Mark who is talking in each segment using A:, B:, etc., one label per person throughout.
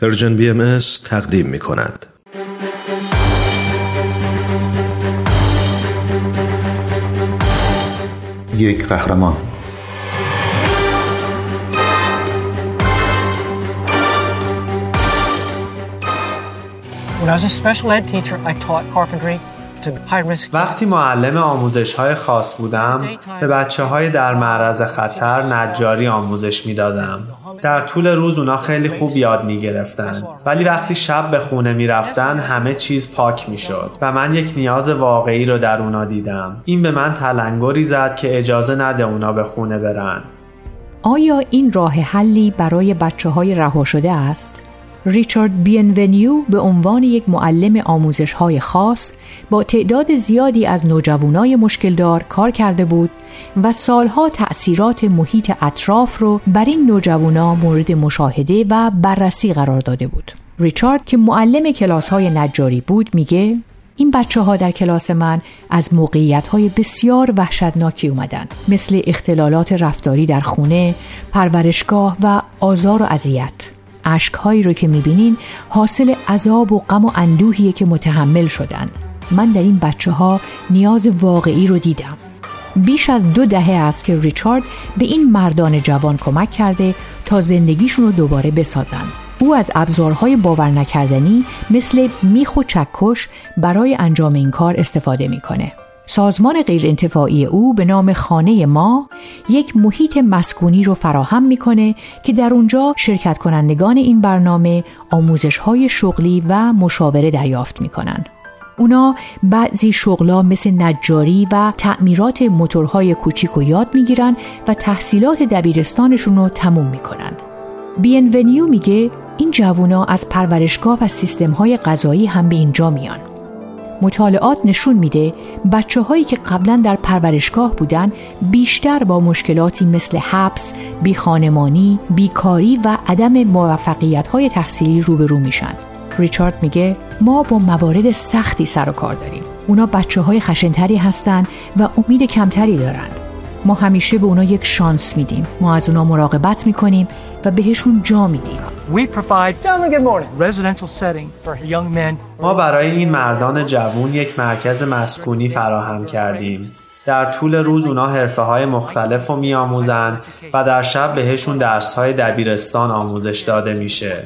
A: Persian BM تقدیم می کند.
B: یک قهرمان
C: When I was a special ed teacher, I taught carpentry
D: وقتی معلم آموزش های خاص بودم به بچه های در معرض خطر نجاری آموزش می‌دادم. در طول روز اونا خیلی خوب یاد می گرفتن ولی وقتی شب به خونه می رفتن همه چیز پاک می شد و من یک نیاز واقعی رو در اونا دیدم. این به من تلنگری زد که اجازه نده اونا به خونه برن.
E: آیا این راه حلی برای بچه های رها شده است؟ ریچارد بینونیو به عنوان یک معلم آموزش های خاص با تعداد زیادی از نوجوانای مشکلدار کار کرده بود و سالها تأثیرات محیط اطراف رو بر این نوجوانا مورد مشاهده و بررسی قرار داده بود. ریچارد که معلم کلاس های نجاری بود میگه این بچه ها در کلاس من از موقعیت های بسیار وحشتناکی اومدن مثل اختلالات رفتاری در خونه، پرورشگاه و آزار و اذیت. اشکهایی رو که می‌بینین حاصل عذاب و غم و اندوهیه که متحمل شدن. من در این بچه ها نیاز واقعی رو دیدم. بیش از دو دهه است که ریچارد به این مردان جوان کمک کرده تا زندگیشون رو دوباره بسازن. او از ابزارهای باور نکردنی مثل میخ و چکش برای انجام این کار استفاده می‌کنه. سازمان غیرانتفاعی او به نام خانه ما یک محیط مسکونی رو فراهم می‌کنه که در اونجا شرکت کنندگان این برنامه آموزش های شغلی و مشاوره دریافت می‌کنن. اونا بعضی شغلا مثل نجاری و تعمیرات موتورهای کوچیک و یاد می‌گیرن و تحصیلات دبیرستانشون رو تموم می‌کنن. بینونیو میگه این جوونا از پرورشگاه و سیستم های غذایی هم به اینجا میان. مطالعات نشون میده بچه هایی که قبلا در پرورشگاه بودن بیشتر با مشکلاتی مثل حبس، بیخانمانی، بیکاری و عدم موفقیت های تحصیلی روبرو میشن. ریچارد میگه ما با موارد سختی سر و کار داریم. اونا بچه های خشنتری هستن و امید کمتری دارن. ما همیشه به اونا یک شانس میدیم. ما از اونا مراقبت می‌کنیم و بهشون جا میدیم.
C: We provide residential setting for young men.
D: ما برای این مردان جوون یک مرکز مسکونی فراهم کردیم. در طول روز اونا حرفه های مختلف رو میآموزن و در شب بهشون درس های دبیرستان آموزش داده میشه.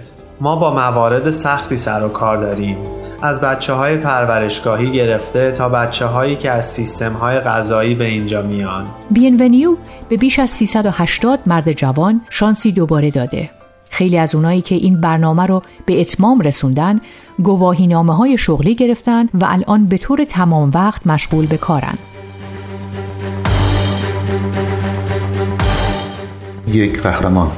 D: ما با موارد سختی سر و کار داریم. از بچه های پرورشگاهی گرفته تا بچه هایی که از سیستم های غذایی به اینجا میان.
E: بینونیو به بیش از 380 مرد جوان شانسی دوباره داده. خیلی از اونایی که این برنامه رو به اتمام رسوندن گواهی نامه های شغلی گرفتن و الان به طور تمام وقت مشغول به کارن.
B: یک قهرمان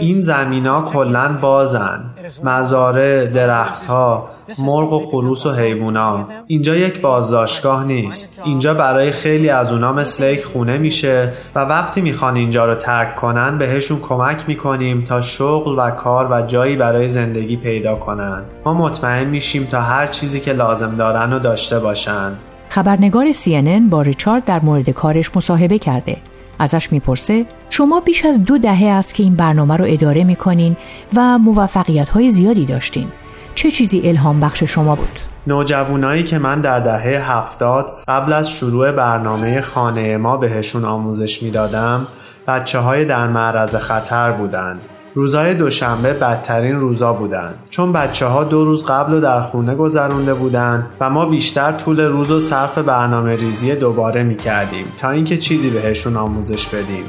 D: این زمین ها کلن بازن. مزاره، درختها، مرغ و خروس و حیوونا. اینجا یک بازداشتگاه نیست. اینجا برای خیلی از اونا مثل یک خونه میشه و وقتی می‌خوان اینجا رو ترک کنن بهشون کمک می‌کنیم تا شغل و کار و جایی برای زندگی پیدا کنن. ما مطمئن میشیم تا هر چیزی که لازم دارن رو داشته باشن.
E: خبرنگار CNN با ریچارد در مورد کارش مصاحبه کرده. ازش می‌پرسه شما بیش از دو دهه است که این برنامه رو اداره می‌کنین و موفقیت های زیادی داشتین چه چیزی الهام بخش شما بود؟
D: نوجوانایی که من در دهه هفتاد قبل از شروع برنامه خانه ما بهشون آموزش می‌دادم بچه های در معرض خطر بودند روزای دوشنبه بدترین روزا بودن چون بچه ها دو روز قبل و در خونه گذرونده بودن و ما بیشتر طول روز و صرف برنامه ریزی دوباره می کردیم تا اینکه چیزی بهشون آموزش بدیم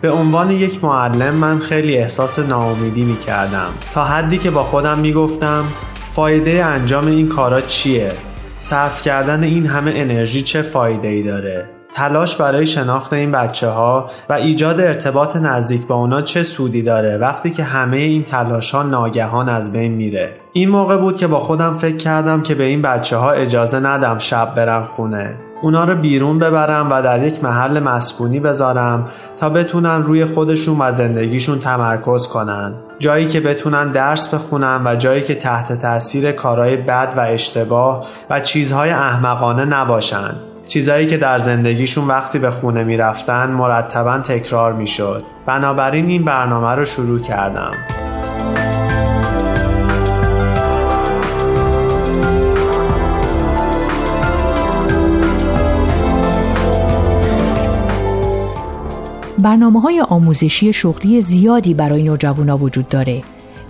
D: به عنوان یک معلم من خیلی احساس ناامیدی می کردم تا حدی که با خودم می گفتم فایده انجام این کارا چیه؟ صرف کردن این همه انرژی چه فایده ای داره؟ تلاش برای شناخت این بچه ها و ایجاد ارتباط نزدیک با اونا چه سودی داره وقتی که همه این تلاش ها ناگهان از بین میره. این موقع بود که با خودم فکر کردم که به این بچه ها اجازه ندم شب برم خونه. اونا رو بیرون ببرم و در یک محل مسکونی بذارم تا بتونن روی خودشون و زندگیشون تمرکز کنن. جایی که بتونن درس بخونن و جایی که تحت تاثیر کارهای بد و اشتباه و چیزهای احمقانه نباشن. چیزایی که در زندگیشون وقتی به خونه می‌رفتن مرتبا تکرار می‌شد. بنابراین این برنامه رو شروع کردم.
E: برنامه های آموزشی شغلی زیادی برای نوجوانا وجود داره.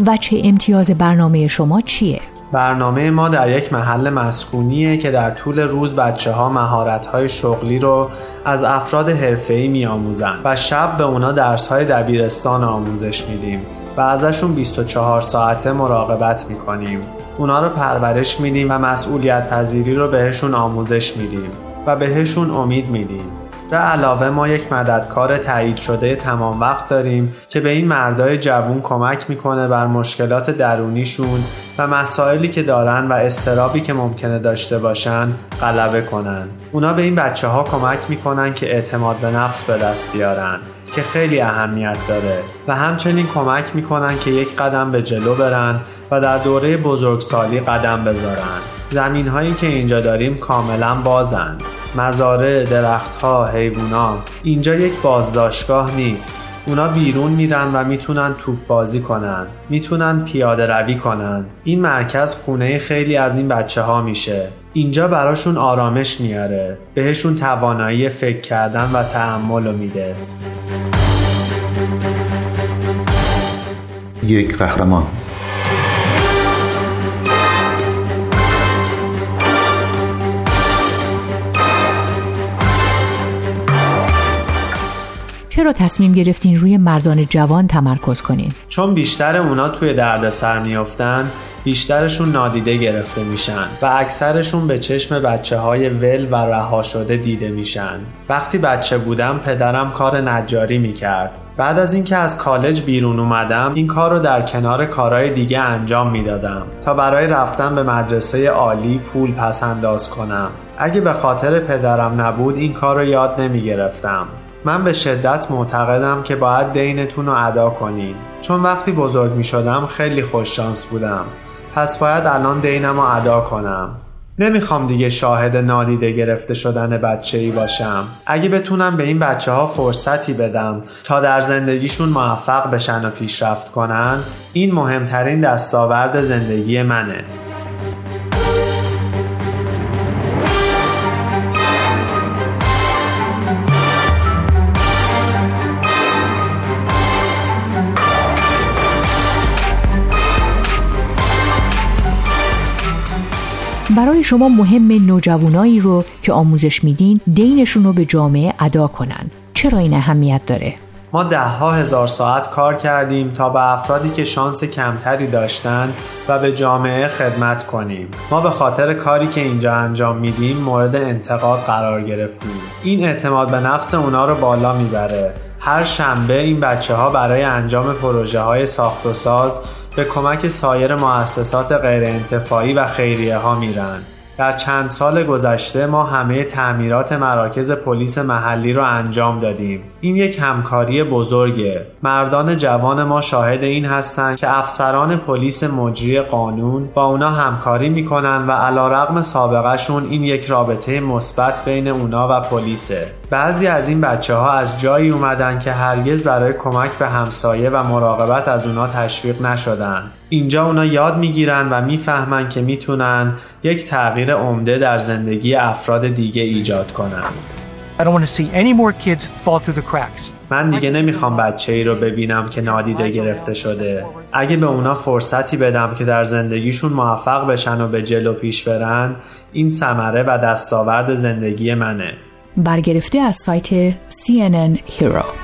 E: و چه امتیاز برنامه شما چیه؟
D: برنامه ما در یک محل مسکونیه که در طول روز بچه ها مهارت های شغلی رو از افراد حرفه‌ای میآموزن و شب به اونا درس های دبیرستان آموزش میدیم و ازشون 24 ساعته مراقبت می‌کنیم. اونا رو پرورش میدیم و مسئولیت پذیری رو بهشون آموزش میدیم و بهشون امید میدیم. به علاوه ما یک مددکار تایید شده تمام وقت داریم که به این مردای جوون کمک می‌کنه بر مشکلات درونیشون و مسائلی که دارن و استرابی که ممکنه داشته باشن غلبه کنن. اونا به این بچه ها کمک می‌کنن که اعتماد به نفس به دست بیارن که خیلی اهمیت داره. و همچنین کمک می‌کنن که یک قدم به جلو برن و در دوره بزرگسالی قدم بذارن. زمین هایی که اینجا داریم کاملا بازند مزارع، درختها، حیوونا اینجا یک بازداشتگاه نیست. اونا بیرون میرن و می‌تونن توپ بازی کنن. می‌تونن پیاده روی کنن. این مرکز خونه خیلی از این بچه ها میشه. اینجا براشون آرامش میاره. بهشون توانایی فکر کردن و تحمل میده.
B: یک قهرمان.
E: چرا تصمیم گرفتین روی مردان جوان تمرکز کنین؟
D: چون بیشتر اونا توی دردسر میافتن بیشترشون نادیده گرفته میشن و اکثرشون به چشم بچه های ول و رها شده دیده میشن. وقتی بچه بودم پدرم کار نجاری می‌کرد. بعد از اینکه از کالج بیرون اومدم این کار رو در کنار کارهای دیگه انجام می‌دادم تا برای رفتن به مدرسه عالی پول پس انداز کنم. اگه به خاطر پدرم نبود این کار رو یاد نمی‌گرفتم. من به شدت معتقدم که باید دینتون رو ادا کنین. چون وقتی بزرگ می شدم خیلی خوششانس بودم. پس باید الان دینم رو ادا کنم. نمی‌خوام دیگه شاهد نادیده گرفته شدن بچه ای باشم. اگه بتونم به این بچه ها فرصتی بدم تا در زندگیشون موفق بشن و پیشرفت کنن این مهمترین دستاورد زندگی منه.
E: برای شما مهم نوجوانایی رو که آموزش میدین دینشون رو به جامعه ادا کنن. چرا این اهمیت داره؟
D: ما ده ها هزار ساعت کار کردیم تا به افرادی که شانس کمتری داشتن و به جامعه خدمت کنیم. ما به خاطر کاری که اینجا انجام میدیم مورد انتقاد قرار گرفتیم. این اعتماد به نفس اونا رو بالا می‌بره. هر شنبه این بچه ها برای انجام پروژه های ساخت و ساز به کمک سایر مؤسسات غیرانتفاعی و خیریه ها میرن. در چند سال گذشته ما همه تعمیرات مراکز پلیس محلی رو انجام دادیم. این یک همکاری بزرگه. مردان جوان ما شاهد این هستند که افسران پلیس مجری قانون با اونا همکاری می‌کنن و علا رقم سابقهشون این یک رابطه مثبت بین اونا و پلیسه. بعضی از این بچه ها از جایی اومدن که هرگز برای کمک به همسایه و مراقبت از اونا تشویق نشدن. اینجا اونا یاد می‌گیرن و می‌فهمن که می‌تونن یک تغییر عمده در زندگی افراد دیگه ایجاد کنن. من دیگه نمی‌خوام بچه ای رو ببینم که نادیده گرفته شده. اگه به اونا فرصتی بدم که در زندگیشون موفق بشن و به جلو پیش برن، این ثمره و دستاورد زندگی منه.
E: برگرفته از سایت CNN Hero